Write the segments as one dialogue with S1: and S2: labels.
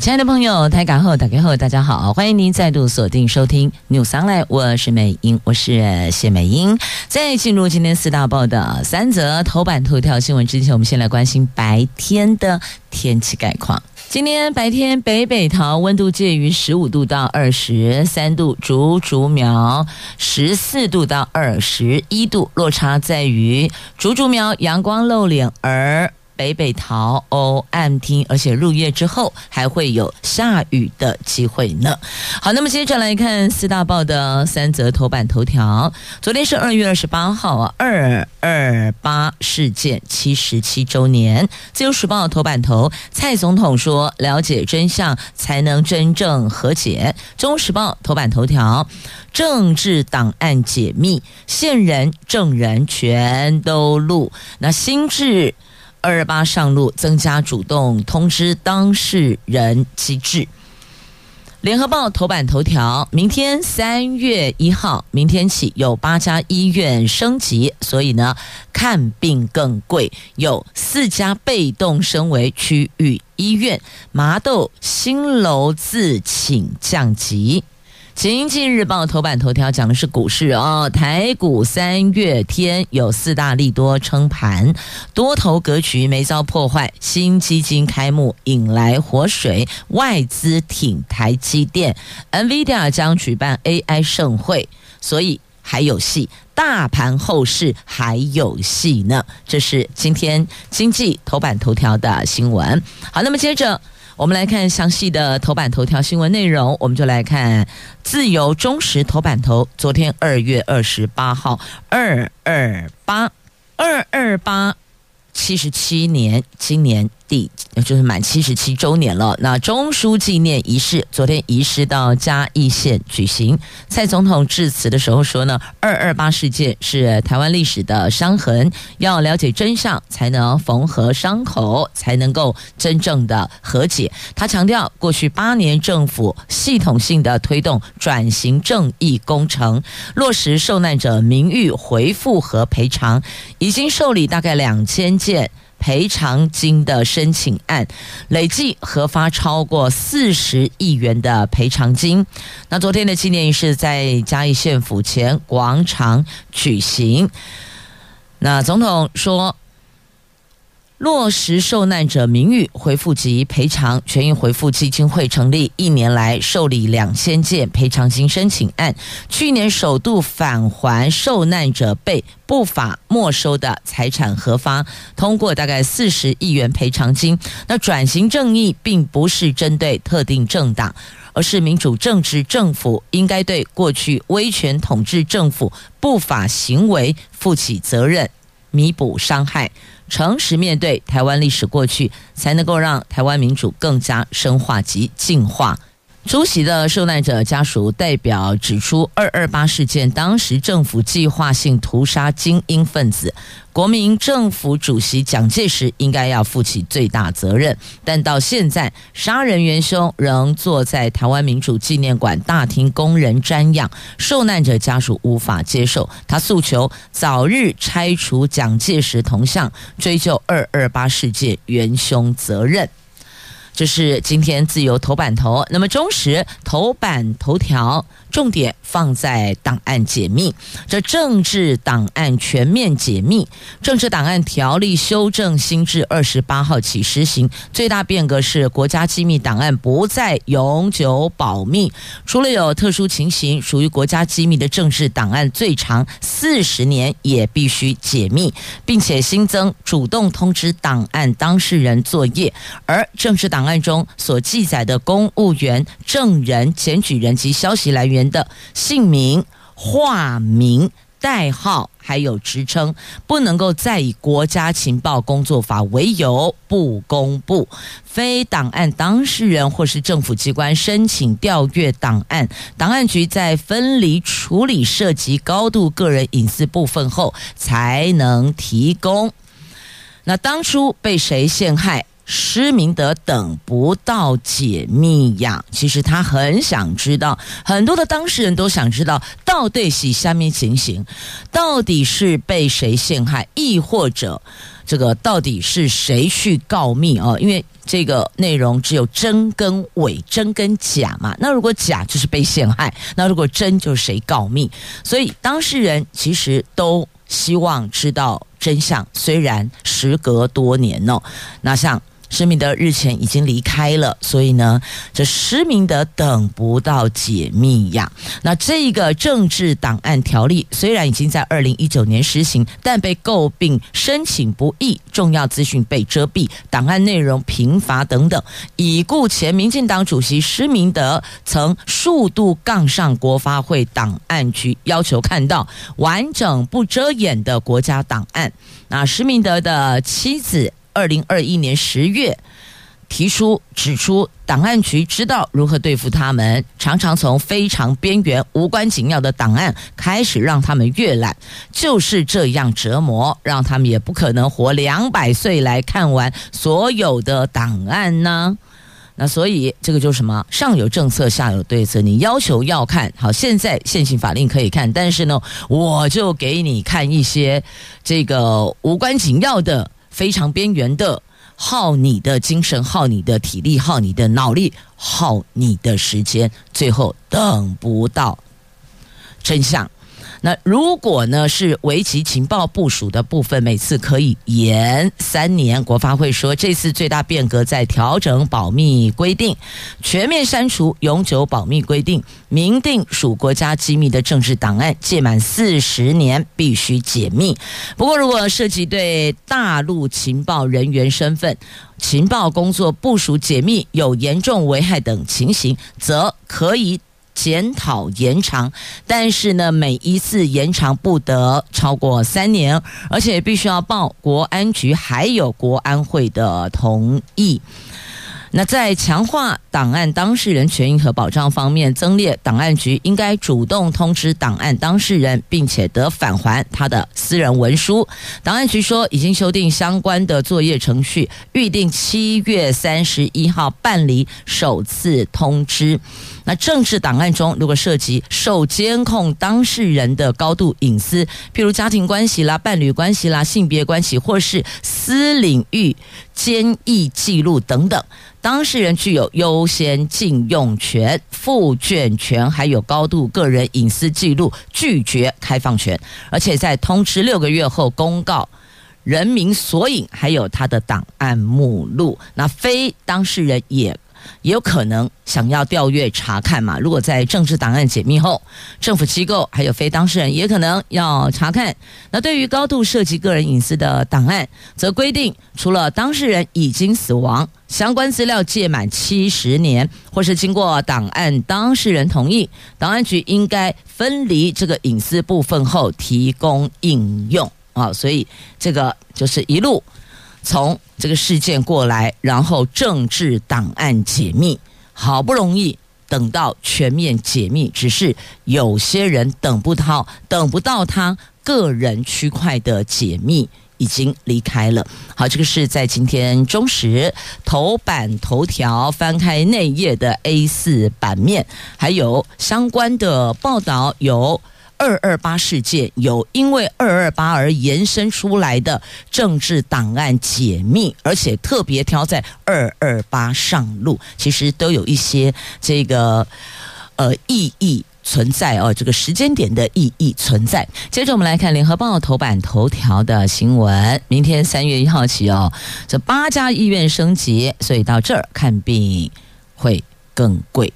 S1: 亲爱的朋友，台港后打开后，大家好，欢迎您再度锁定收听 News Online，我是美英，我是谢美英。在进入今天四大报的三则头版头条新闻之前，我们先来关心白天的天气概况。今天白天北北桃温度介于十五度到二十三度，竹竹苗十四度到二十一度，落差在于竹竹苗阳光露脸而。北北桃哦，暗天，而且入夜之后还会有下雨的机会呢。好，那么接着来看四大报的三则头版头条。昨天是二月二十八号啊，二二八事件七十七周年。自由时报头版头，蔡总统说：“了解真相，才能真正和解。”中时报头版头条，政治档案解密，线人证人全都录。那新智。二二八上路，增加主动通知当事人机制。联合报头版头条：明天三月一号，明天起有八家医院升级，所以呢，看病更贵。有四家被动升为区域医院，麻豆新楼自请降级。经济日报头版头条讲的是股市哦，台股三月天有四大利多撑盘，多头格局没遭破坏，新基金开幕引来活水，外资挺台积电，NVIDIA 将举办 AI 盛会，所以还有戏，大盘后市还有戏呢。这是今天经济头版头条的新闻。好，那么接着。我们来看详细的头版头条新闻内容，我们就来看自由中时头版头。昨天二月二十八号，二二八二二八七十七年，今年。第就是满七十七周年了。那中书纪念仪式昨天移师到嘉义县举行。蔡总统致辞的时候说呢，二二八事件是台湾历史的伤痕，要了解真相，才能缝合伤口，才能够真正的和解。他强调，过去八年政府系统性的推动转型正义工程，落实受难者名誉回复和赔偿，已经受理大概两千件。赔偿金的申请案累计核发超过四十亿元的赔偿金。那昨天的纪念仪式在嘉义县府前广场举行。那总统说。落实受难者名誉回复及赔偿权益回复基金会成立一年来受理两千件赔偿金申请案，去年首度返还受难者被不法没收的财产核发，通过大概四十亿元赔偿金。那转型正义并不是针对特定政党，而是民主政治政府应该对过去威权统治政府不法行为负起责任，弥补伤害。诚实面对台湾历史过去，才能够让台湾民主更加深化及进化。出席的受难者家属代表指出，二二八事件当时政府计划性屠杀精英分子，国民政府主席蒋介石应该要负起最大责任。但到现在，杀人元凶仍坐在台湾民主纪念馆大厅供人瞻仰，受难者家属无法接受。他诉求早日拆除蒋介石铜像，追究二二八事件元凶责任。这是今天自由头版头，那么中时头版头条重点放在档案解密，这政治档案全面解密，政治档案条例修正新制二十八号起实行，最大变革是国家机密档案不再永久保密，除了有特殊情形属于国家机密的政治档案，最长四十年也必须解密，并且新增主动通知档案当事人作业，而政治档。案中所记载的公务员、证人、检举人及消息来源人的姓名、化名、代号，还有职称，不能够再以国家情报工作法为由不公布。非档案当事人或是政府机关申请调阅档案，档案局在分离处理涉及高度个人隐私部分后，才能提供。那当初被谁陷害？施明德等不到解密呀，其实他很想知道，很多的当事人都想知道，到底是下面情形，到底是被谁陷害，亦或者这个到底是谁去告密哦？因为这个内容只有真跟伪，真跟假嘛。那如果假就是被陷害，那如果真就是谁告密？所以当事人其实都希望知道真相，虽然时隔多年哦，那像。施明德日前已经离开了，所以呢，这施明德等不到解密呀。那这个政治档案条例虽然已经在二零一九年实行，但被诟病申请不易，重要资讯被遮蔽，档案内容贫乏等等。已故前民进党主席施明德曾数度杠上国发会档案局，要求看到完整不遮掩的国家档案。那施明德的妻子。二零二一年十月，提出指出，档案局知道如何对付他们，常常从非常边缘、无关紧要的档案开始让他们阅览，就是这样折磨，让他们也不可能活两百岁来看完所有的档案呢。那所以这个就是什么？上有政策，下有对策。你要求要看好，现在现行法令可以看，但是呢，我就给你看一些这个无关紧要的。非常边缘的，耗你的精神，耗你的体力，耗你的脑力，耗你的时间，最后等不到真相。那如果呢是围棋情报部署的部分，每次可以延三年。国发会说，这次最大变革在调整保密规定，全面删除永久保密规定，明定属国家机密的政治档案届满四十年必须解密。不过，如果涉及对大陆情报人员身份、情报工作部署解密有严重危害等情形，则可以。检讨延长，但是呢，每一次延长不得超过三年，而且必须要报国安局还有国安会的同意。那在强化档案当事人权益和保障方面，增列档案局应该主动通知档案当事人，并且得返还他的私人文书。档案局说已经修订相关的作业程序，预定七月三十一号办理首次通知。那政治档案中，如果涉及受监控当事人的高度隐私，譬如家庭关系啦、伴侣关系啦、性别关系，或是私领域监狱记录等等。当事人具有优先禁用权、复卷权，还有高度个人隐私记录拒绝开放权，而且在通知六个月后公告人民索引，还有他的档案目录。那非当事人也。也有可能想要调阅查看嘛？如果在政治档案解密后，政府机构还有非当事人也可能要查看。那对于高度涉及个人隐私的档案，则规定除了当事人已经死亡，相关资料届满七十年，或是经过档案当事人同意，档案局应该分离这个隐私部分后提供应用啊。所以这个就是一路。从这个事件过来，然后政治档案解密，好不容易等到全面解密，只是有些人等不到，等不到他个人区块的解密，已经离开了。好，这个是在今天中时头版头条翻开内页的 A 四版面，还有相关的报道有。二二八事件有因为二二八而延伸出来的政治档案解密，而且特别挑在二二八上路，其实都有一些这个呃意义存在哦，这个时间点的意义存在。接着我们来看联合报头版头条的新闻，明天三月一号起哦，这八家医院升级，所以到这儿看病会更贵。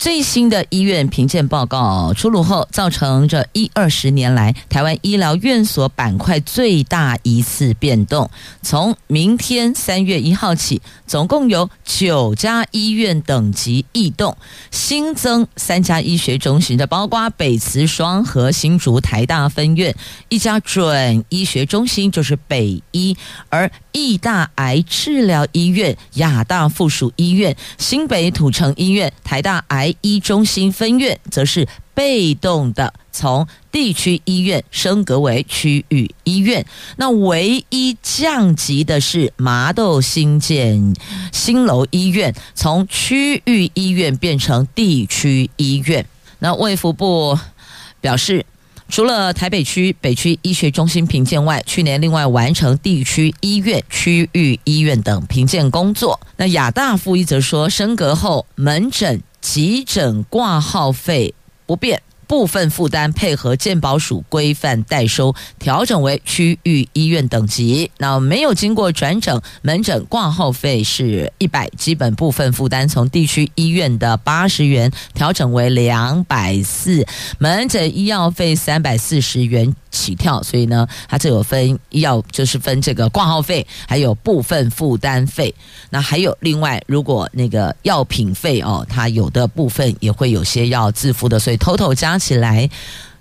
S1: 最新的医院评鉴报告出炉后，造成这一二十年来台湾医疗院所板块最大一次变动。从明天三月一号起，总共有九家医院等级异动，新增三家医学中心的，包括北慈双和新竹台大分院，一家准医学中心就是北医，而义大癌治疗医院、亚大附属医院、新北土城医院、台大癌。一中心分院则是被动的从地区医院升格为区域医院。那唯一降级的是麻豆新建新楼医院，从区域医院变成地区医院。那卫福部表示。除了台北区北区医学中心评鉴外，去年另外完成地区医院、区域医院等评鉴工作。那亚大附一则说，升格后门诊、急诊挂号费不变。部分负担配合健保署规范代收，调整为区域医院等级。那没有经过转诊门诊挂号费是一百，基本部分负担从地区医院的八十元调整为两百四，门诊医药费三百四十元。起跳，所以呢，它这有分医药，就是分这个挂号费，还有部分负担费。那还有另外，如果那个药品费哦，它有的部分也会有些要自付的，所以 total 加起来。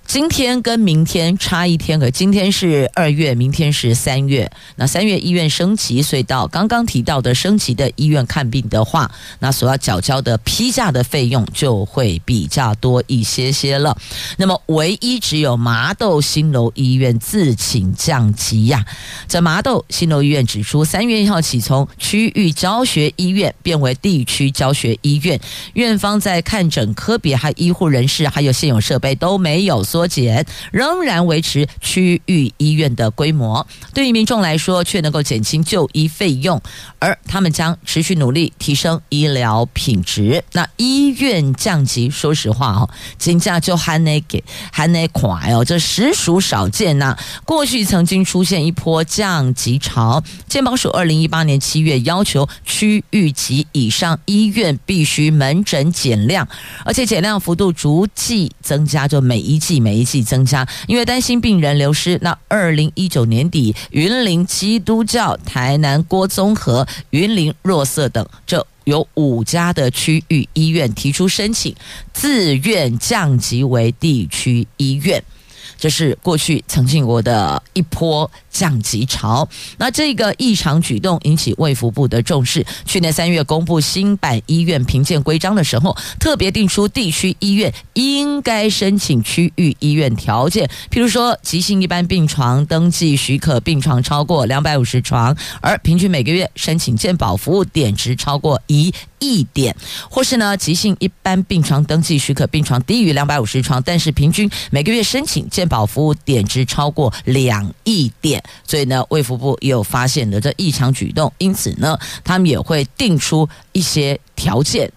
S1: 今天跟明天差一天，可今天是二月，明天是三月。那三月医院升级，所以到刚刚提到的升级的医院看病的话，那所要缴交的批价的费用就会比较多一些些了。那么唯一只有麻豆新楼医院自请降级呀。在麻豆新楼医院指出，三月一号起从区域教学医院变为地区教学医院，院方在看诊科别、还医护人士还有现有设备都没有缩减，仍然维持区域医院的规模，对于民众来说却能够减轻就医费用，而他们将持续努力提升医疗品质。那医院降级，说实话哦，金价就还那给还那快哦，这实属少见呐。过去曾经出现一波降级潮，健保署二零一八年七月要求区域级以上医院必须门诊减量，而且减量幅度逐季增加，就每一季每。每一季增加，因为担心病人流失。那二零一九年底，云林基督教、台南郭宗和、云林若瑟等，这有五家的区域医院提出申请，自愿降级为地区医院。这是过去曾经过的一波降级潮，那这个异常举动引起卫福部的重视。去年三月公布新版医院评鉴规章的时候，特别定出地区医院应该申请区域医院条件，譬如说急性一般病床登记许可病床超过两百五十床，而平均每个月申请健保服务点值超过一亿点，或是呢急性一般病床登记许可病床低于两百五十床，但是平均每个月申请健保服务点值超过两亿点。所以呢，卫福部也有发现的这异常举动，因此呢，他们也会定出一些条件。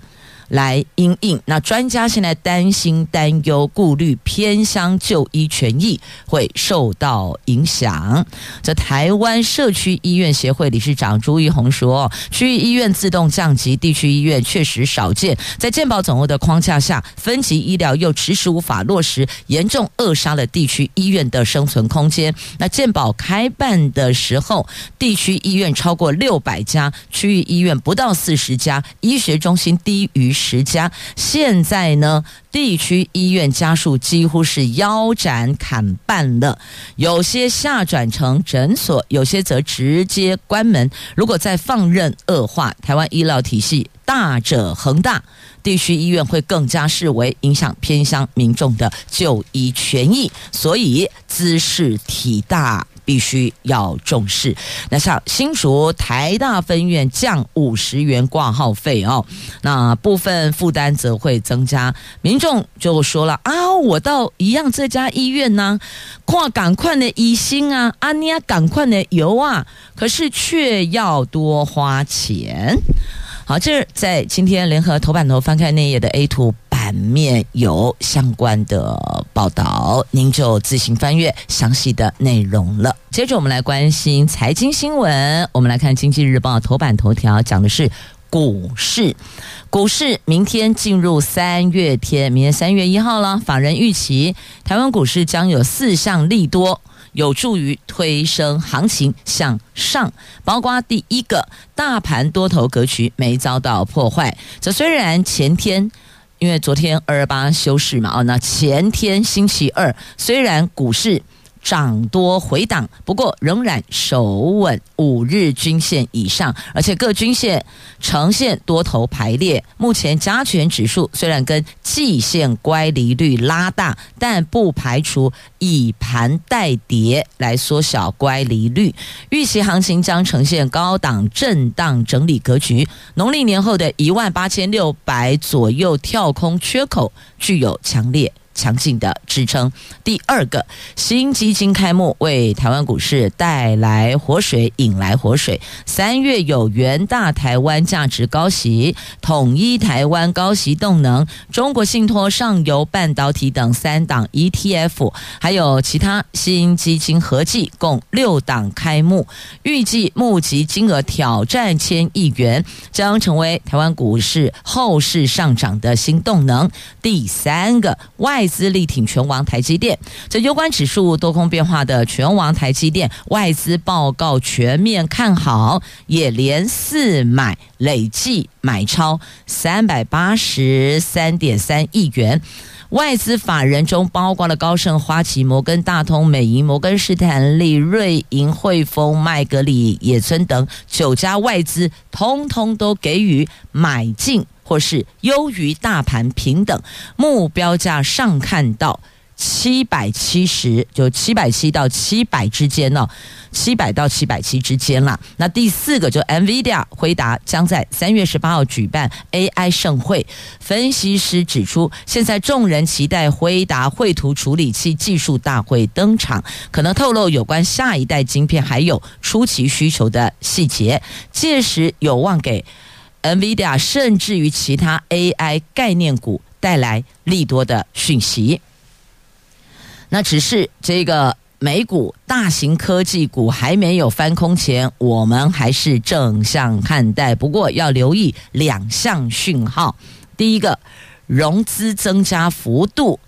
S1: 来因应，那专家现在担心、担忧、顾虑偏乡就医权益会受到影响。这台湾社区医院协会理事长朱一红说：“区域医院自动降级，地区医院确实少见。在健保总额的框架下，分级医疗又迟迟无法落实，严重扼杀了地区医院的生存空间。那健保开办的时候，地区医院超过六百家，区域医院不到四十家，医学中心低于。”十家，现在呢，地区医院家数几乎是腰斩砍半了，有些下转成诊所，有些则直接关门。如果再放任恶化，台湾医疗体系大者恒大，地区医院会更加视为影响偏乡民众的就医权益，所以兹事体大。必须要重视。那像新竹台大分院降五十元挂号费哦，那部分负担则会增加。民众就说了啊，我到一样这家医院呢，挂赶快的医心啊，啊你要赶快的油啊，可是却要多花钱。好，这在今天联合头版头翻开那页的 A 图。面有相关的报道，您就自行翻阅详细的内容了。接着我们来关心财经新闻，我们来看《经济日报》头版头条，讲的是股市。股市明天进入三月天，明天三月一号了。法人预期台湾股市将有四项利多，有助于推升行情向上，包括第一个，大盘多头格局没遭到破坏。这虽然前天。因为昨天二二八休市嘛，哦，那前天星期二虽然股市涨多回档，不过仍然守稳五日均线以上，而且各均线呈现多头排列。目前加权指数虽然跟季线乖离率拉大，但不排除以盘带跌来缩小乖离率。预期行情将呈现高档震荡整理格局。农历年后的一万八千六百左右跳空缺口具有强烈。强劲的支撑。第二个，新基金开幕，为台湾股市带来活水，引来活水。三月有元大台湾价值高息、统一台湾高息动能、中国信托上游半导体等三档 ETF，还有其他新基金合计共六档开幕，预计募集金额挑战千亿元，将成为台湾股市后市上涨的新动能。第三个，外。外资力挺权王台积电，这攸关指数多空变化的权王台积电，外资报告全面看好，也连四买，累计买超三百八十三点三亿元。外资法人中包括了高盛、花旗、摩根大通、美银、摩根士丹利、瑞银、汇丰、麦格里、野村等九家外资，通通都给予买进。或是优于大盘平等，目标价上看到七百七十，就七百七到七百之间哦，七百到七百七之间啦。那第四个就 NVIDIA 回答将在三月十八号举办 AI 盛会，分析师指出，现在众人期待辉达绘图处理器技术大会登场，可能透露有关下一代晶片还有初期需求的细节，届时有望给。NVIDIA 甚至于其他 AI 概念股带来利多的讯息，那只是这个美股大型科技股还没有翻空前，我们还是正向看待。不过要留意两项讯号：第一个，融资增加幅度；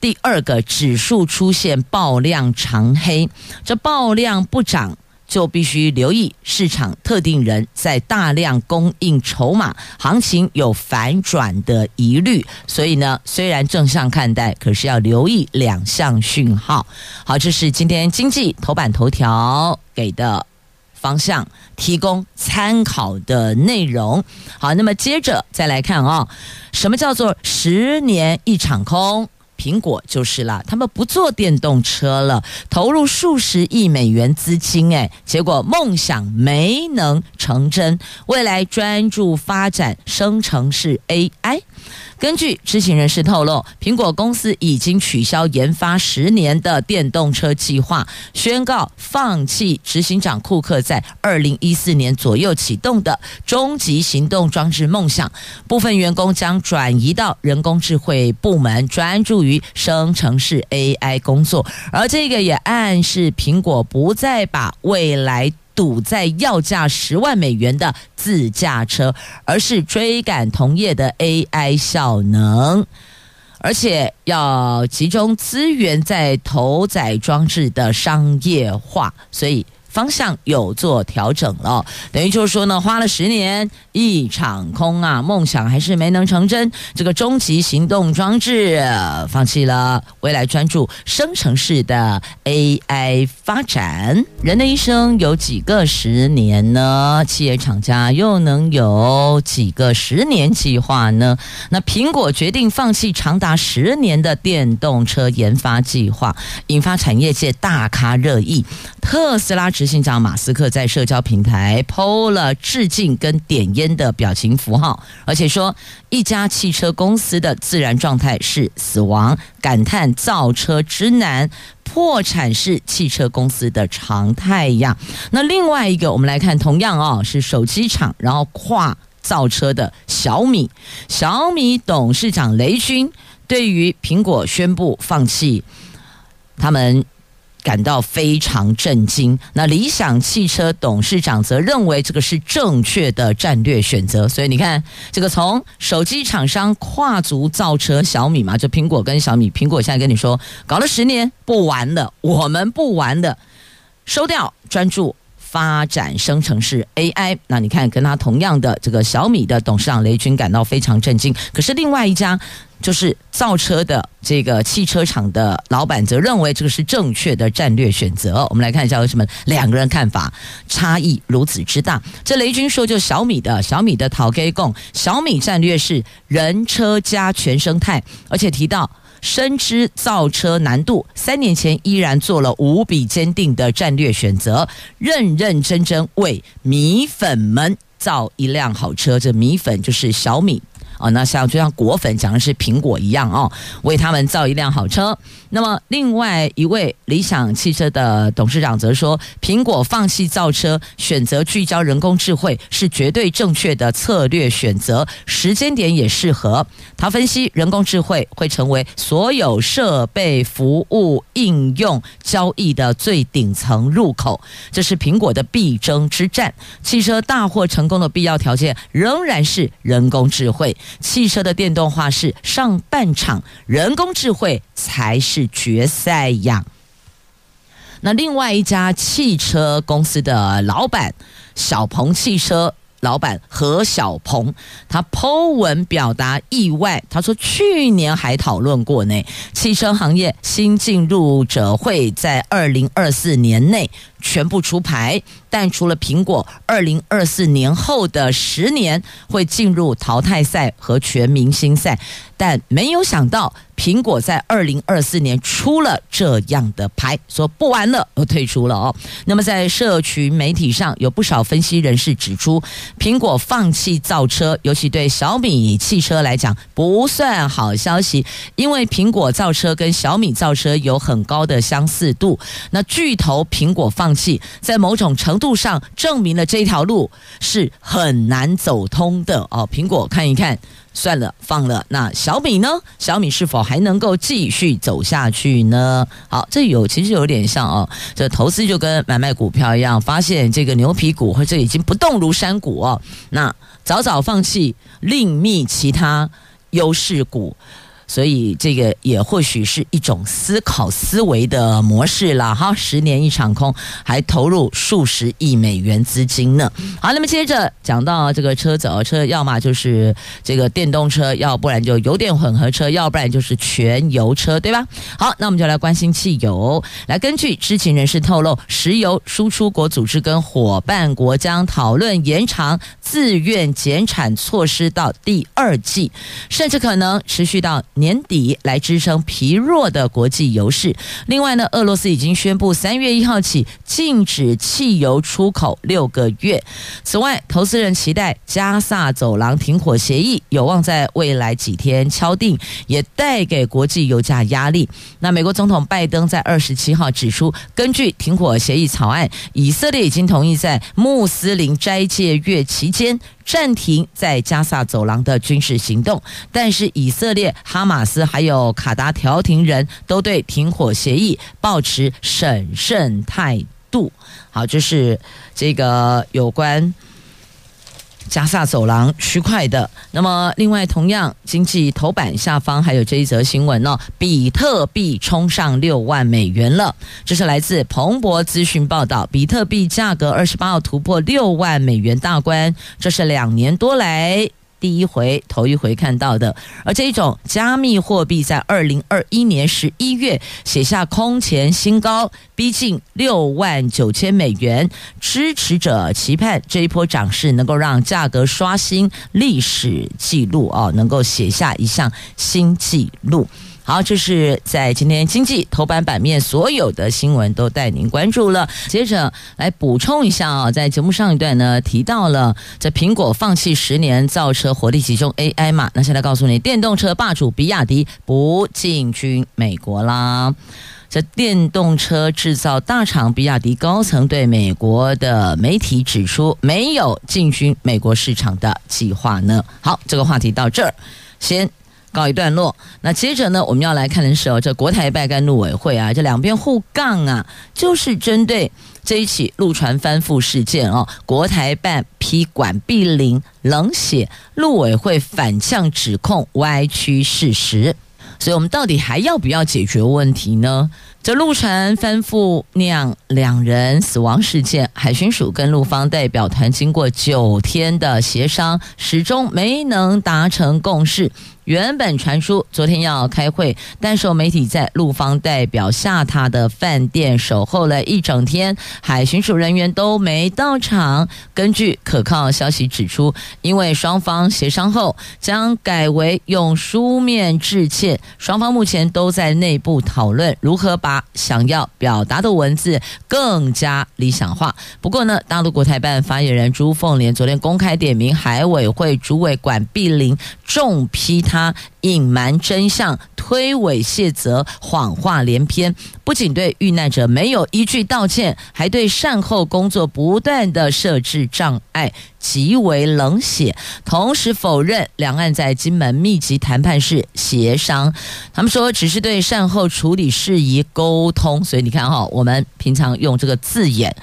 S1: 第二个，指数出现爆量长黑。这爆量不涨。就必须留意市场特定人在大量供应筹码，行情有反转的疑虑。所以呢，虽然正向看待，可是要留意两项讯号。好，这是今天经济头版头条给的方向，提供参考的内容。好，那么接着再来看啊、哦，什么叫做十年一场空？苹果就是了，他们不做电动车了，投入数十亿美元资金，哎，结果梦想没能成真，未来专注发展生成式 AI。根据知情人士透露，苹果公司已经取消研发十年的电动车计划，宣告放弃执行长库克在二零一四年左右启动的终极行动装置梦想。部分员工将转移到人工智慧部门，专注于生成式 AI 工作。而这个也暗示苹果不再把未来。堵在要价十万美元的自驾车，而是追赶同业的 AI 效能，而且要集中资源在头载装置的商业化，所以。方向有做调整了，等于就是说呢，花了十年一场空啊，梦想还是没能成真。这个终极行动装置放弃了，未来专注生成式的 AI 发展。人的一生有几个十年呢？企业厂家又能有几个十年计划呢？那苹果决定放弃长达十年的电动车研发计划，引发产业界大咖热议。特斯拉执行长马斯克在社交平台 PO 了致敬跟点烟的表情符号，而且说一家汽车公司的自然状态是死亡，感叹造车之难，破产是汽车公司的常态呀。那另外一个，我们来看，同样哦是手机厂，然后跨造车的小米，小米董事长雷军对于苹果宣布放弃他们。感到非常震惊。那理想汽车董事长则认为这个是正确的战略选择。所以你看，这个从手机厂商跨足造车，小米嘛，就苹果跟小米，苹果现在跟你说，搞了十年不玩的，我们不玩的，收掉，专注发展生成式 AI。那你看，跟他同样的这个小米的董事长雷军感到非常震惊。可是另外一家。就是造车的这个汽车厂的老板则认为这个是正确的战略选择。我们来看一下为什么两个人看法差异如此之大。这雷军说，就小米的小米的陶 K 共小米战略是人车加全生态，而且提到深知造车难度，三年前依然做了无比坚定的战略选择，认认真真为米粉们造一辆好车。这米粉就是小米。哦，那像就像果粉讲的是苹果一样哦，为他们造一辆好车。那么，另外一位理想汽车的董事长则说，苹果放弃造车，选择聚焦人工智慧是绝对正确的策略选择，时间点也适合。他分析，人工智慧会成为所有设备、服务、应用、交易的最顶层入口，这是苹果的必争之战。汽车大获成功的必要条件仍然是人工智慧。汽车的电动化是上半场，人工智慧才是决赛呀。那另外一家汽车公司的老板小鹏汽车。老板何小鹏，他 Po 文表达意外，他说去年还讨论过呢，汽车行业新进入者会在二零二四年内全部出牌，但除了苹果，二零二四年后的十年会进入淘汰赛和全明星赛，但没有想到。苹果在二零二四年出了这样的牌，说不玩了，我退出了哦。那么在社群媒体上，有不少分析人士指出，苹果放弃造车，尤其对小米汽车来讲不算好消息，因为苹果造车跟小米造车有很高的相似度。那巨头苹果放放弃，在某种程度上证明了这条路是很难走通的哦。苹果看一看。算了，放了。那小米呢？小米是否还能够继续走下去呢？好，这有其实有点像哦，这投资就跟买卖股票一样，发现这个牛皮股或者已经不动如山股哦，那早早放弃，另觅其他优势股。所以这个也或许是一种思考思维的模式了哈，十年一场空，还投入数十亿美元资金呢。好，那么接着讲到这个车子，车要么就是这个电动车，要不然就油电混合车，要不然就是全油车，对吧？好，那我们就来关心汽油。来，根据知情人士透露，石油输出国组织跟伙伴国将讨论延长自愿减产措施到第二季，甚至可能持续到。年底来支撑疲弱的国际油市。另外呢，俄罗斯已经宣布三月一号起禁止汽油出口六个月。此外，投资人期待加萨走廊停火协议有望在未来几天敲定，也带给国际油价压力。那美国总统拜登在二十七号指出，根据停火协议草案，以色列已经同意在穆斯林斋戒月期间。暂停在加萨走廊的军事行动，但是以色列、哈马斯还有卡达调停人都对停火协议保持审慎态度。好，这是这个有关。加萨走廊区块的，那么另外同样经济头版下方还有这一则新闻呢、哦，比特币冲上六万美元了。这是来自彭博资讯报道，比特币价格二十八号突破六万美元大关，这是两年多来。第一回，头一回看到的，而这种加密货币在二零二一年十一月写下空前新高，逼近六万九千美元。支持者期盼这一波涨势能够让价格刷新历史记录哦，能够写下一项新纪录。好，这是在今天经济头版版面所有的新闻都带您关注了。接着来补充一下啊，在节目上一段呢提到了，在苹果放弃十年造车，火力集中 AI 嘛。那现在告诉你，电动车霸主比亚迪不进军美国啦。这电动车制造大厂比亚迪高层对美国的媒体指出，没有进军美国市场的计划呢。好，这个话题到这儿先。告一段落，那接着呢，我们要来看的是哦，这国台办跟陆委会啊，这两边互杠啊，就是针对这一起陆船翻覆事件哦，国台办批管碧玲冷血，陆委会反向指控歪曲事实。所以我们到底还要不要解决问题呢？这陆船翻覆酿两人死亡事件，海巡署跟陆方代表团经过九天的协商，始终没能达成共识。原本传出昨天要开会，但受媒体在陆方代表下榻的饭店守候了一整天，海巡署人员都没到场。根据可靠消息指出，因为双方协商后将改为用书面致歉，双方目前都在内部讨论如何把想要表达的文字更加理想化。不过呢，大陆国台办发言人朱凤莲昨天公开点名海委会主委管碧玲，重批他。他隐瞒真相、推诿卸责、谎话连篇，不仅对遇难者没有一句道歉，还对善后工作不断的设置障碍，极为冷血。同时否认两岸在金门密集谈判室协商，他们说只是对善后处理事宜沟通。所以你看哈，我们平常用这个字眼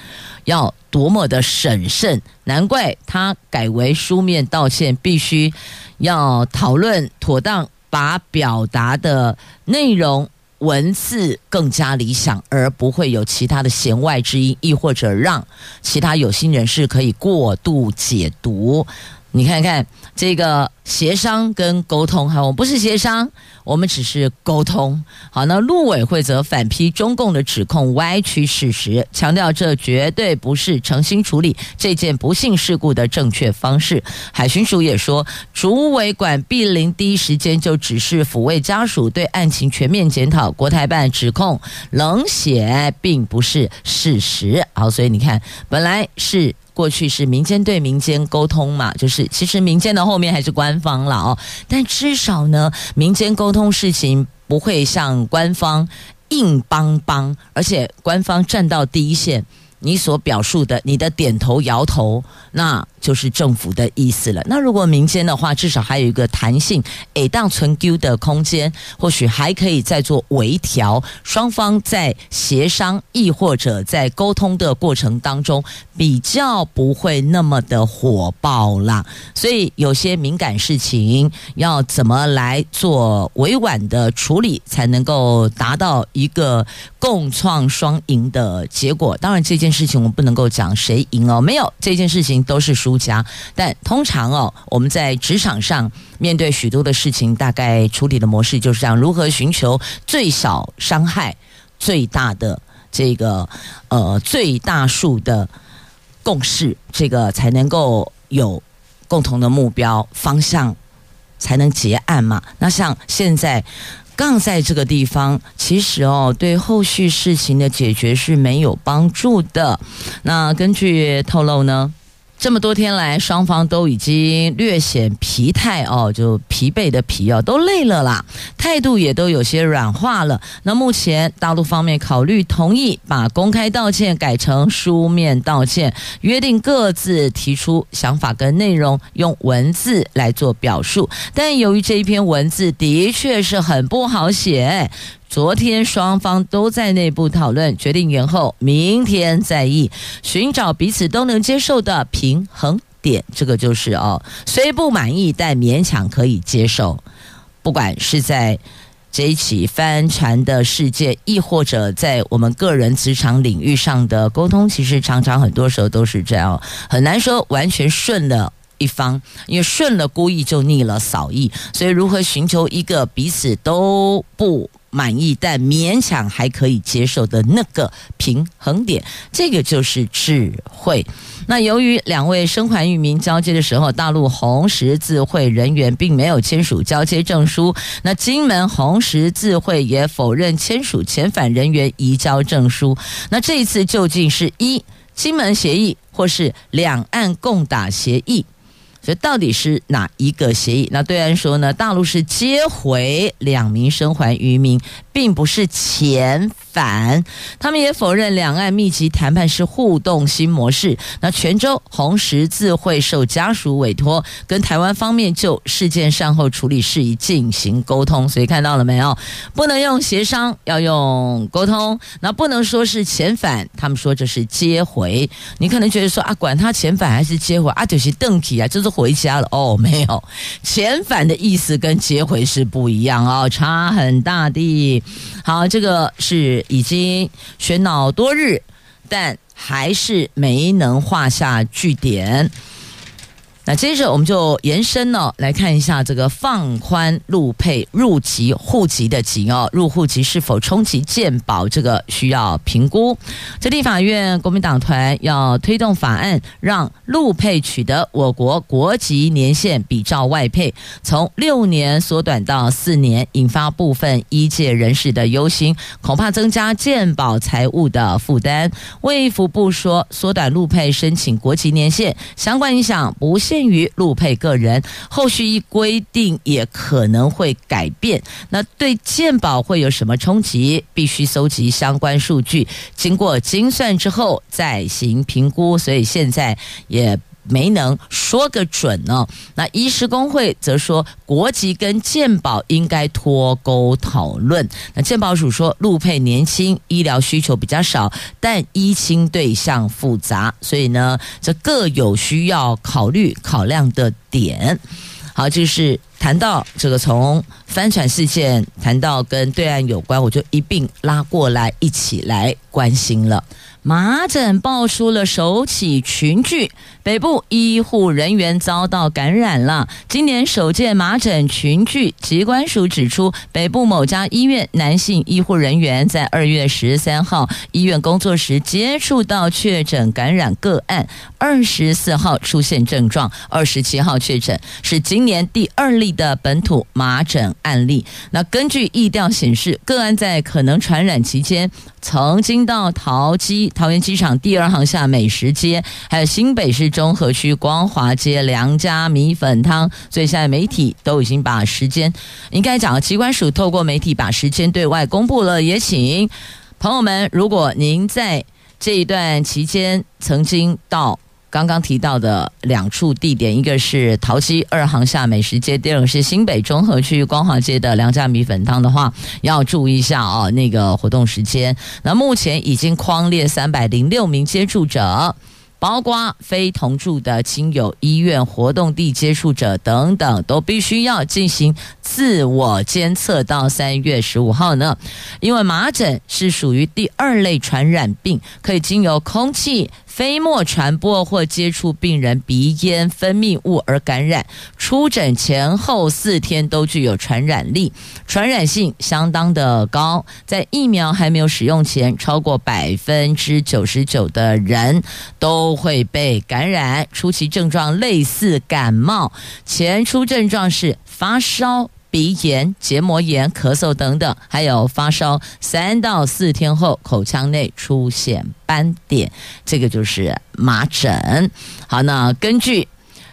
S1: 要多么的审慎，难怪他改为书面道歉，必须。要讨论妥当，把表达的内容文字更加理想，而不会有其他的弦外之音，亦或者让其他有心人士可以过度解读。你看看这个协商跟沟通，哈，我们不是协商。我们只是沟通好，那陆委会则反批中共的指控歪曲事实，强调这绝对不是诚心处理这件不幸事故的正确方式。海巡署也说，主委管碧玲第一时间就指示抚慰家属对案情全面检讨。国台办指控冷血，并不是事实。好，所以你看，本来是。过去是民间对民间沟通嘛，就是其实民间的后面还是官方了哦。但至少呢，民间沟通事情不会像官方硬邦邦，而且官方站到第一线，你所表述的，你的点头摇头，那。就是政府的意思了。那如果民间的话，至少还有一个弹性，诶，当存 Q 的空间，或许还可以再做微调。双方在协商，亦或者在沟通的过程当中，比较不会那么的火爆啦。所以有些敏感事情，要怎么来做委婉的处理，才能够达到一个共创双赢的结果？当然，这件事情我们不能够讲谁赢哦，没有这件事情都是输家，但通常哦，我们在职场上面对许多的事情，大概处理的模式就是这样：如何寻求最小伤害、最大的这个呃最大数的共识，这个才能够有共同的目标方向，才能结案嘛。那像现在杠在这个地方，其实哦，对后续事情的解决是没有帮助的。那根据透露呢？这么多天来，双方都已经略显疲态哦，就疲惫的疲哦，都累了啦，态度也都有些软化了。那目前大陆方面考虑同意把公开道歉改成书面道歉，约定各自提出想法跟内容，用文字来做表述。但由于这一篇文字的确是很不好写。昨天双方都在内部讨论，决定延后明天再议，寻找彼此都能接受的平衡点。这个就是哦，虽不满意，但勉强可以接受。不管是在这一起帆船的世界，亦或者在我们个人职场领域上的沟通，其实常常很多时候都是这样，很难说完全顺了一方，因为顺了孤意就逆了扫意，所以如何寻求一个彼此都不满意但勉强还可以接受的那个平衡点，这个就是智慧。那由于两位生还渔民交接的时候，大陆红十字会人员并没有签署交接证书，那金门红十字会也否认签署遣返人员移交证书。那这一次究竟是一金门协议，或是两岸共打协议？所以到底是哪一个协议？那对岸说呢，大陆是接回两名生还渔民，并不是遣反。他们也否认两岸密集谈判是互动新模式。那泉州红十字会受家属委托，跟台湾方面就事件善后处理事宜进行沟通。所以看到了没有？不能用协商，要用沟通。那不能说是遣返，他们说这是接回。你可能觉得说啊，管他遣返还是接回啊，就是邓启啊，就是回家了哦。没有，遣返的意思跟接回是不一样哦，差很大的。好，这个是已经喧闹多日，但还是没能画下句点。那接着我们就延伸呢，来看一下这个放宽陆配入籍户籍的籍哦，入户籍是否冲击健保，这个需要评估。这立法院国民党团要推动法案，让陆配取得我国国籍年限比照外配，从六年缩短到四年，引发部分医界人士的忧心，恐怕增加健保财务的负担。卫福部说，缩短陆配申请国籍年限，相关影响不限。限于陆配个人，后续一规定也可能会改变。那对健保会有什么冲击？必须搜集相关数据，经过精算之后再行评估。所以现在也。没能说个准呢。那医师工会则说，国籍跟健保应该脱钩讨论。那健保署说，陆配年轻，医疗需求比较少，但医亲对象复杂，所以呢，这各有需要考虑考量的点。好，就是谈到这个从帆船事件谈到跟对岸有关，我就一并拉过来一起来关心了。麻疹爆出了首起群聚，北部医护人员遭到感染了。今年首见麻疹群聚，疾管署指出，北部某家医院男性医护人员在二月十三号医院工作时接触到确诊感染个案，二十四号出现症状，二十七号确诊，是今年第二例的本土麻疹案例。那根据疫调显示，个案在可能传染期间，曾经到桃机。桃园机场第二航厦美食街，还有新北市中和区光华街梁家米粉汤，所以现在媒体都已经把时间，应该讲，机关署透过媒体把时间对外公布了。也请朋友们，如果您在这一段期间曾经到刚刚提到的两处地点，一个是桃溪二航厦美食街，第二个是新北中和区光华街的梁家米粉汤的话，要注意一下哦，那个活动时间。那目前已经框列三百零六名接触者。包括非同住的亲友、医院活动地接触者等等，都必须要进行自我监测到三月十五号呢。因为麻疹是属于第二类传染病，可以经由空气。飞沫传播或接触病人鼻咽分泌物而感染，出诊前后四天都具有传染力，传染性相当的高。在疫苗还没有使用前，超过百分之九十九的人都会被感染。初期症状类似感冒，前初症状是发烧。鼻炎、结膜炎、咳嗽等等，还有发烧三到四天后，口腔内出现斑点，这个就是麻疹。好，那根据。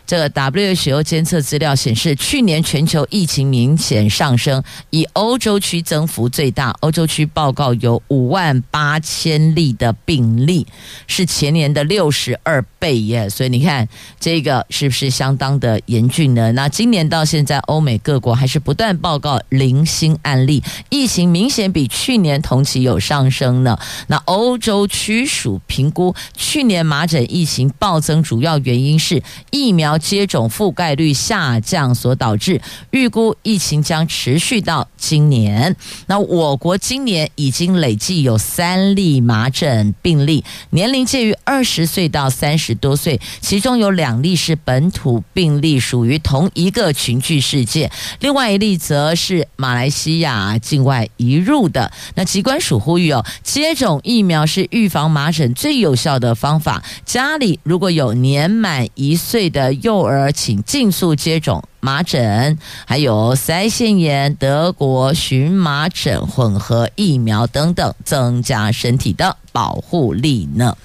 S1: 这个 WHO 监测资料显示，去年全球疫情明显上升，以欧洲区增幅最大。欧洲区报告有五万八千例的病例，是前年的六十二倍耶。所以你看，这个是不是相当的严峻呢？那今年到现在，欧美各国还是不断报告零星案例，疫情明显比去年同期有上升呢。那欧洲区属评估，去年麻疹疫情暴增，主要原因是疫苗。接种覆盖率下降所导致，预估疫情将持续到今年。那我国今年已经累计有三例麻疹病例，年龄介于二十岁到三十多岁，其中有两例是本土病例，属于同一个群聚事件。另外一例则是马来西亚境外移入的。那疾管署呼吁哦，接种疫苗是预防麻疹最有效的方法。家里如果有年满一岁的幼儿请尽速接种麻疹，还有腮腺炎、德国荨麻疹混合疫苗等等，增加身体的保护力呢。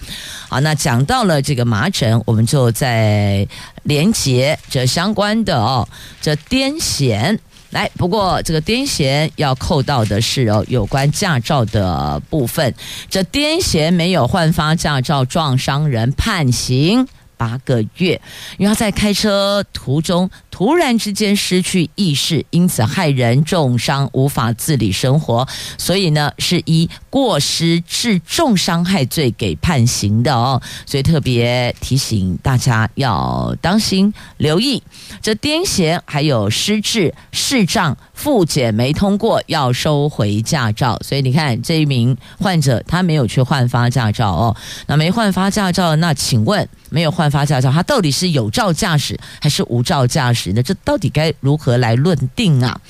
S1: 好，那讲到了这个麻疹，我们就再连接这相关的哦，这癫痫。来，不过这个癫痫要扣到的是哦，有关驾照的部分。这癫痫没有换发驾照撞伤人，判刑八个月，然后在开车途中。突然之间失去意识，因此害人重伤，无法自理生活，所以呢是以过失致重伤害罪给判刑的哦。所以特别提醒大家要当心留意，这癫痫还有失智、视障、复检没通过要收回驾照。所以你看这一名患者他没有去换发驾照哦，那没换发驾照，那请问没有换发驾照，他到底是有照驾驶还是无照驾驶？那这到底该如何来论定啊？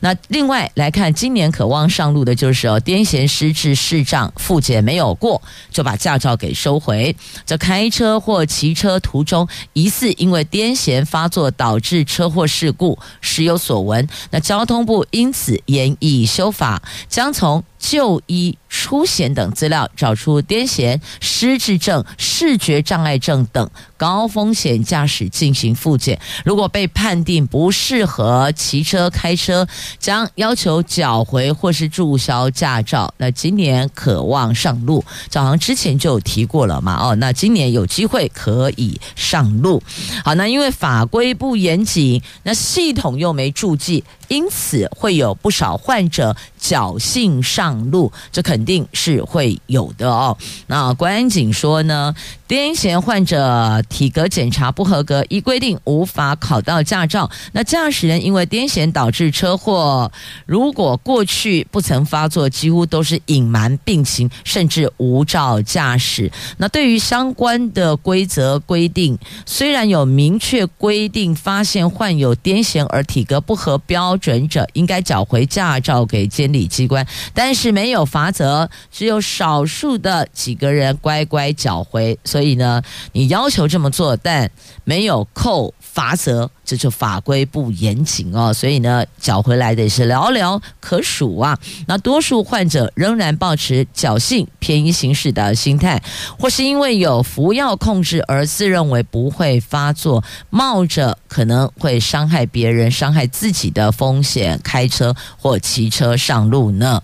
S1: 那另外来看，今年可望上路的就是哦，癫痫失智视障复检没有过，就把驾照给收回。这开车或骑车途中疑似因为癫痫发作导致车祸事故，时有所闻。那交通部因此研议修法，将从就医、出险等资料找出癫痫、失智症、视觉障碍症等高风险驾驶进行复检。如果被判定不适合骑车开车，将要求缴回或是注销驾照。那今年可望上路，早上之前就提过了嘛？哦，那今年有机会可以上路。好，那因为法规不严谨，那系统又没注记。因此会有不少患者侥幸上路，这肯定是会有的哦。那关景说呢，癫痫患者体格检查不合格，依规定无法考到驾照。那驾驶人因为癫痫导致车祸，如果过去不曾发作，几乎都是隐瞒病情，甚至无照驾驶。那对于相关的规则规定，虽然有明确规定，发现患有癫痫而体格不合标。准者应该缴回驾照给监理机关，但是没有罚则，只有少数的几个人乖乖缴回。所以所以呢，你要求这么做，但没有扣罚则，这就法规不严谨哦。所以呢，缴回来的也是寥寥可数啊。那多数患者仍然抱持侥幸、便宜行事的心态，或是因为有服药控制而自认为不会发作，冒着可能会伤害别人、伤害自己的风险开车或骑车上路呢？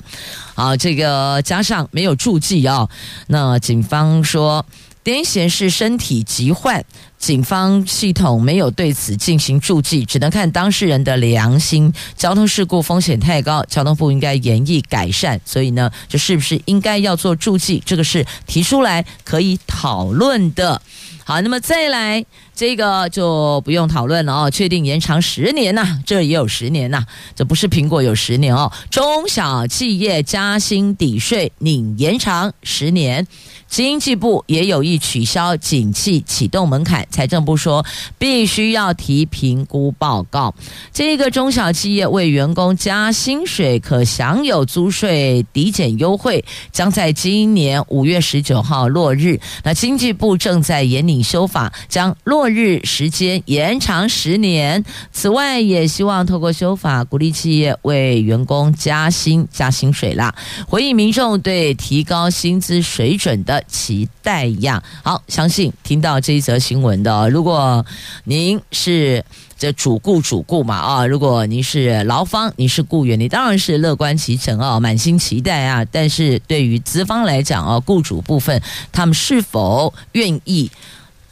S1: 好，这个加上没有注记哦。那警方说，癫痫是身体疾患，警方系统没有对此进行注记，只能看当事人的良心。交通事故风险太高，交通部应该严厉改善。所以呢，这是不是应该要做注记？这个是提出来可以讨论的。好，那么再来这个就不用讨论了哦。确定延长十年呐、这也有十年呐、这不是苹果有十年哦。中小企业加薪抵税拟延长十年。经济部也有意取消景气启动门槛，财政部说必须要提评估报告。这个中小企业为员工加薪水可享有租税抵减优惠，将在今年五月十九号落日。那经济部正在研拟修法，将落日时间延长十年。此外，也希望透过修法鼓励企业为员工加薪加薪水啦，回应民众对提高薪资水准的期待呀，好，相信听到这一则新闻的，如果您是这主顾主顾嘛啊，如果您是劳方，您是雇员，你当然是乐观其成啊，满心期待啊。但是对于资方来讲啊，雇主部分，他们是否愿意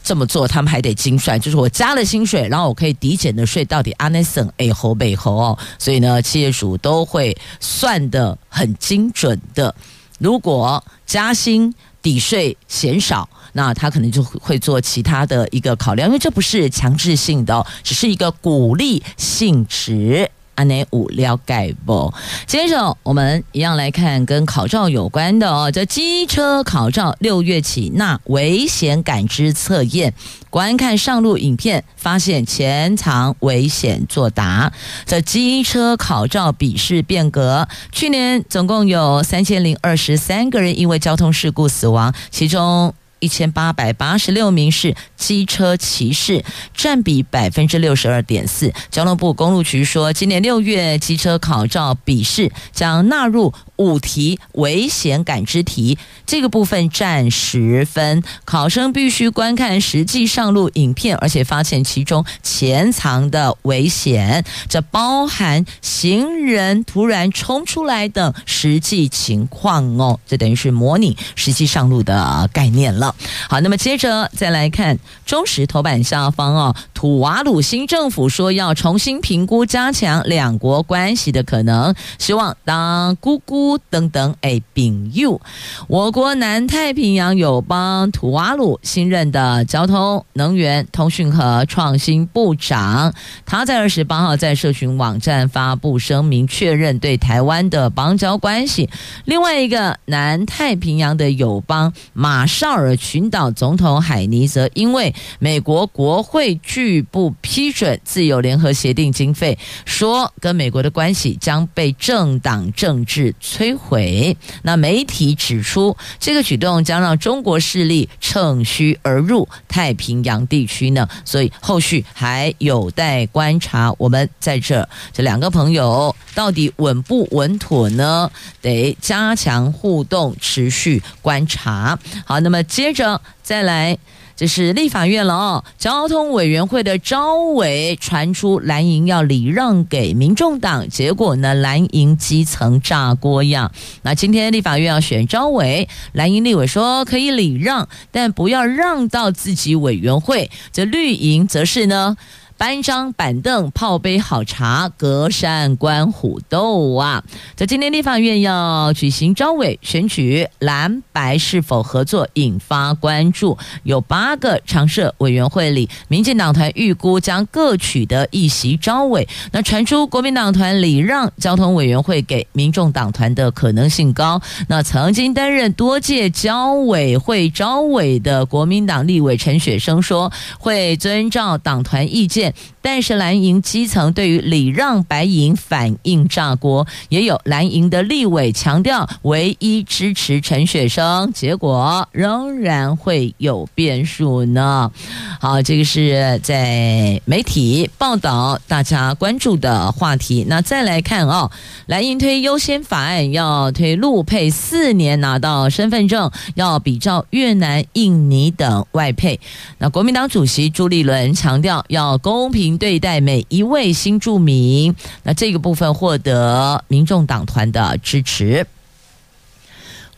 S1: 这么做，他们还得精算，就是我加了薪水，然后我可以抵减的税到底阿内森哎侯北侯哦，所以呢，企业主都会算的很精准的。如果加薪，抵税嫌少，那他可能就会做其他的一个考量，因为这不是强制性的哦，只是一个鼓励性质。安内五了解不？接着我们一样来看跟考照有关的哦，这机车考照六月起纳危险感知测验。观看上路影片，发现潜藏危险作答。这机车考照笔试变革，去年总共有三千零二十三个人因为交通事故死亡，其中。一千八百八十六名是机车骑士，占比百分之六十二点四。交通部公路局说，今年六月机车考照笔试将纳入五题危险感知题，这个部分占十分。考生必须观看实际上路影片，而且发现其中潜藏的危险，这包含行人突然冲出来等实际情况哦。这等于是模拟实际上路的概念了。好，那么接着再来看中时头版下方哦，土瓦鲁新政府说要重新评估加强两国关系的可能，希望当姑姑等等哎丙佑，我国南太平洋友邦土瓦鲁新任的交通、能源、通讯和创新部长，他在二十八号在社群网站发布声明，确认对台湾的邦交关系。另外一个南太平洋的友邦马绍尔群岛总统海尼则因为美国国会拒不批准自由联合协定经费，说跟美国的关系将被政党政治摧毁。那媒体指出，这个举动将让中国势力趁虚而入太平洋地区呢，所以后续还有待观察。我们在这这两个朋友到底稳不稳妥呢？得加强互动，持续观察。好，那么接着再来。这是立法院了哦，交通委员会的召委传出蓝营要礼让给民众党，结果呢，蓝营基层炸锅样。那今天立法院要选召委，蓝营立委说可以礼让，但不要让到自己委员会。这绿营则是呢。搬张板凳，泡杯好茶，隔山观虎斗啊！在今天立法院要举行招委选举，蓝白是否合作引发关注？有八个常设委员会里，民进党团预估将各取得一席招委。那传出国民党团礼让交通委员会给民众党团的可能性高。那曾经担任多届交委会招委的国民党立委陈雪生说，会遵照党团意见。但是蓝营基层对于礼让白银反应炸锅，也有蓝营的立委强调唯一支持陈雪生，结果仍然会有变数呢。好，这个是在媒体报道大家关注的话题。那再来看哦，蓝营推优先法案，要推陆配四年拿到身份证，要比照越南、印尼等外配。那国民党主席朱立伦强调要公。公平对待每一位新住民，那这个部分获得民众党团的支持。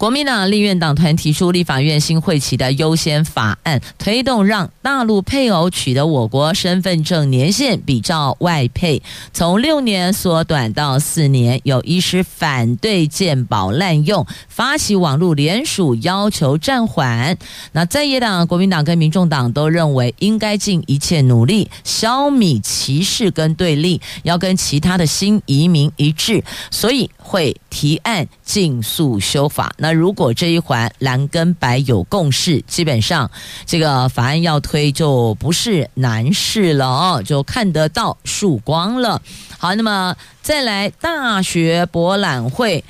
S1: 国民党立院党团提出立法院新会期的优先法案，推动让大陆配偶取得我国身份证年限比照外配，从六年缩短到四年。有医师反对健保滥用，发起网络联署要求暂缓。那在野党国民党跟民众党都认为应该尽一切努力消弭歧视跟对立，要跟其他的新移民一致，所以会提案尽速修法。那如果这一环蓝跟白有共识，基本上这个法案要推就不是难事了哦，就看得到曙光了。好，那么再来大学博览会。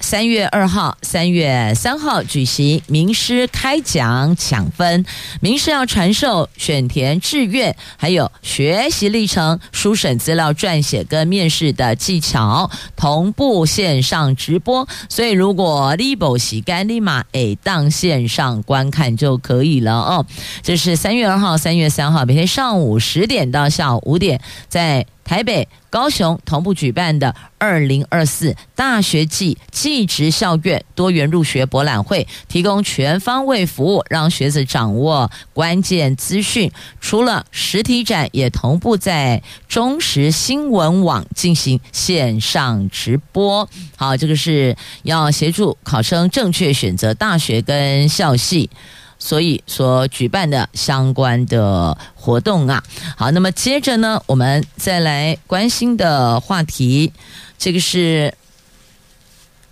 S1: 三月二号、三月三号举行名师开讲抢分，名师要传授选填志愿，还有学习历程、书审资料撰写跟面试的技巧，同步线上直播。所以如果立宝喜干立马诶当线上观看就可以了哦。这是三月二号、三月三号每天上午十点到下午五点在。台北、高雄同步举办的二零二四大学季技职校院多元入学博览会，提供全方位服务，让学子掌握关键资讯。除了实体展，也同步在中时新闻网进行线上直播。好，这个是要协助考生正确选择大学跟校系。所以所举办的相关的活动啊，好，那么接着呢，我们再来关心的话题，这个是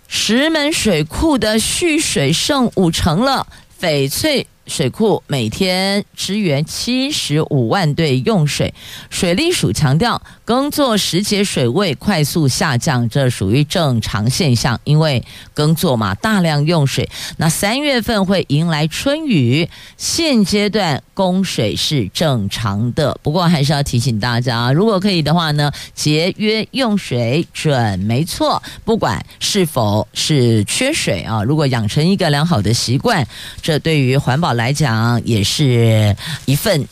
S1: 石门水库的蓄水剩五成了，翡翠水库每天支援七十五万吨用水。水利署强调，耕作时节水位快速下降，这属于正常现象，因为耕作嘛，大量用水。那三月份会迎来春雨，现阶段供水是正常的。不过还是要提醒大家，如果可以的话呢，节约用水准没错。不管是否是缺水啊，如果养成一个良好的习惯，这对于环保来讲也是一份。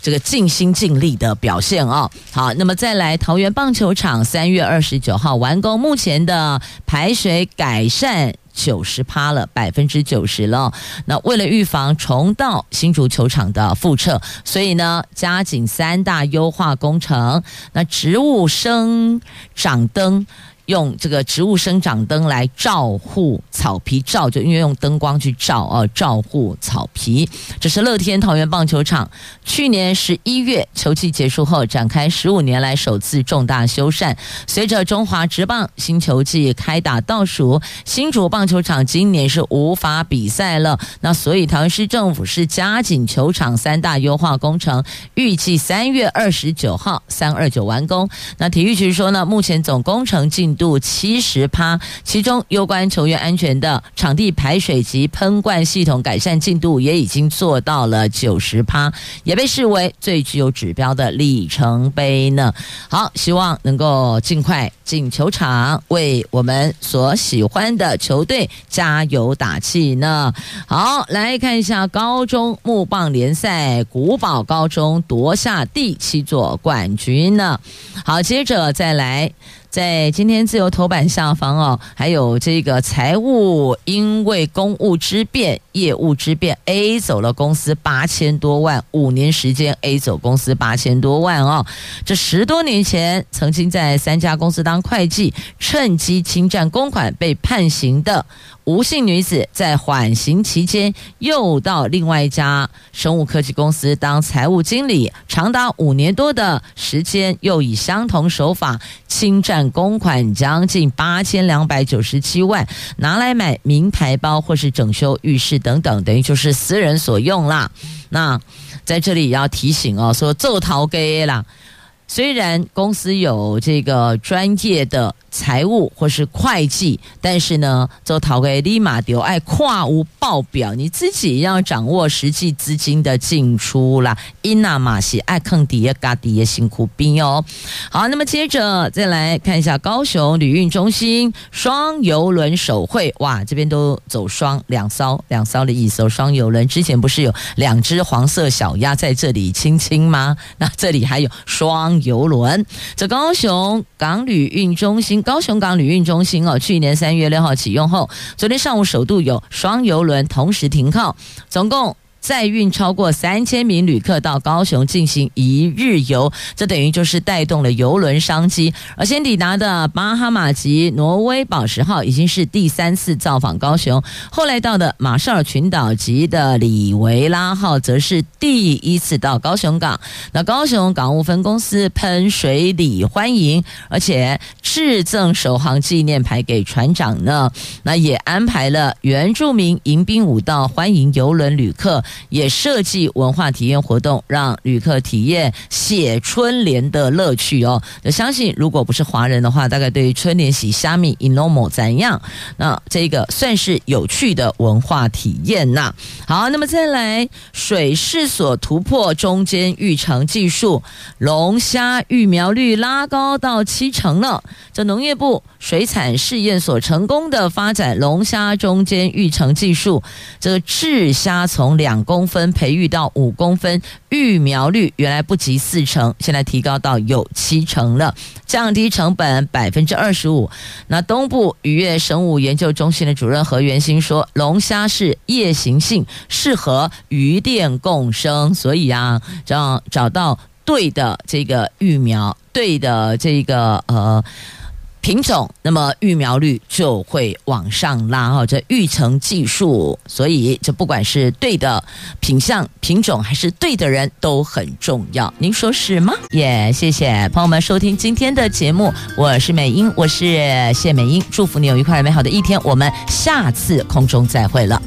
S1: 这个尽心尽力的表现哦，好，那么再来桃园棒球场三月二十九号完工，目前的排水改善九十趴了，百分之九十了。那为了预防重蹈新竹球场的覆辙，所以呢，加紧三大优化工程，那植物生长灯。用这个植物生长灯来照护草皮，照就因为用灯光去照啊，照护草皮。这是乐天桃园棒球场去年十一月球季结束后展开十五年来首次重大修缮。随着中华职棒新球季开打倒数，新竹棒球场今年是无法比赛了。那所以桃园市政府是加紧球场三大优化工程，预计三月二十九号三二九完工。那体育局说呢，目前总工程进度七十趴，其中有关球员安全的场地排水及喷灌系统改善进度也已经做到了九十趴，也被视为最具有指标的里程碑呢。好，希望能够尽快进球场，为我们所喜欢的球队加油打气呢。好，来看一下高中木棒联赛，古堡高中夺下第七座冠军呢。好，接着再来。在今天自由头版下方哦，还有这个财务因为公务之变、业务之变，A 走了公司八千多万，五年时间 A 走公司八千多万哦。这十多年前曾经在三家公司当会计，趁机侵占公款被判刑的。吴姓女子在缓刑期间，又到另外一家生物科技公司当财务经理，长达五年多的时间，又以相同手法侵占公款将近八千两百九十七万，拿来买名牌包或是整修浴室等等，等于就是私人所用啦。那在这里也要提醒哦，说做逃给啦。虽然公司有这个专业的财务或是会计，但是呢，做逃给立马丢爱跨无报表，你自己要掌握实际资金的进出啦。因那马西爱坑底嘎底辛苦兵哦。好，那么接着再来看一下高雄旅运中心双邮轮首会，哇，这边都走双两艘两艘的一艘。双邮轮之前不是有两只黄色小鸭在这里亲亲吗？那这里还有双。游轮，这高雄港旅运中心，高雄港旅运中心哦，去年三月六号启用后，昨天上午首度有双游轮同时停靠，总共。载运超过三千名旅客到高雄进行一日游，这等于就是带动了游轮商机。而先抵达的巴哈马级挪威宝石号已经是第三次造访高雄，后来到的马绍尔群岛级的里维拉号则是第一次到高雄港。那高雄港务分公司喷水礼欢迎，而且致赠首航纪念牌给船长呢。那也安排了原住民迎宾舞道欢迎邮轮旅客。也设计文化体验活动，让旅客体验写春联的乐趣哦。就相信，如果不是华人的话，大概对于春联写虾米 inomo 怎样？那这个算是有趣的文化体验呐。好，那么再来，水试所突破中间育成技术，龙虾育苗率拉高到七成了。这农业部水产试验所成功的发展龙虾中间育成技术，这个稚虾从两公分培育到五公分，育苗率原来不及四成，现在提高到有七成了，降低成本百分之二十五。那东部渔业生物研究中心的主任何元兴说，龙虾是夜行性，适合鱼电共生，所以啊，这样找到对的这个育苗，对的这个呃。品种，那么育苗率就会往上拉哦。这育成技术，所以这不管是对的品相、品种，还是对的人都很重要。您说是吗？也、谢谢朋友们收听今天的节目，我是美英，我是谢美英，祝福你有愉快美好的一天，我们下次空中再会了。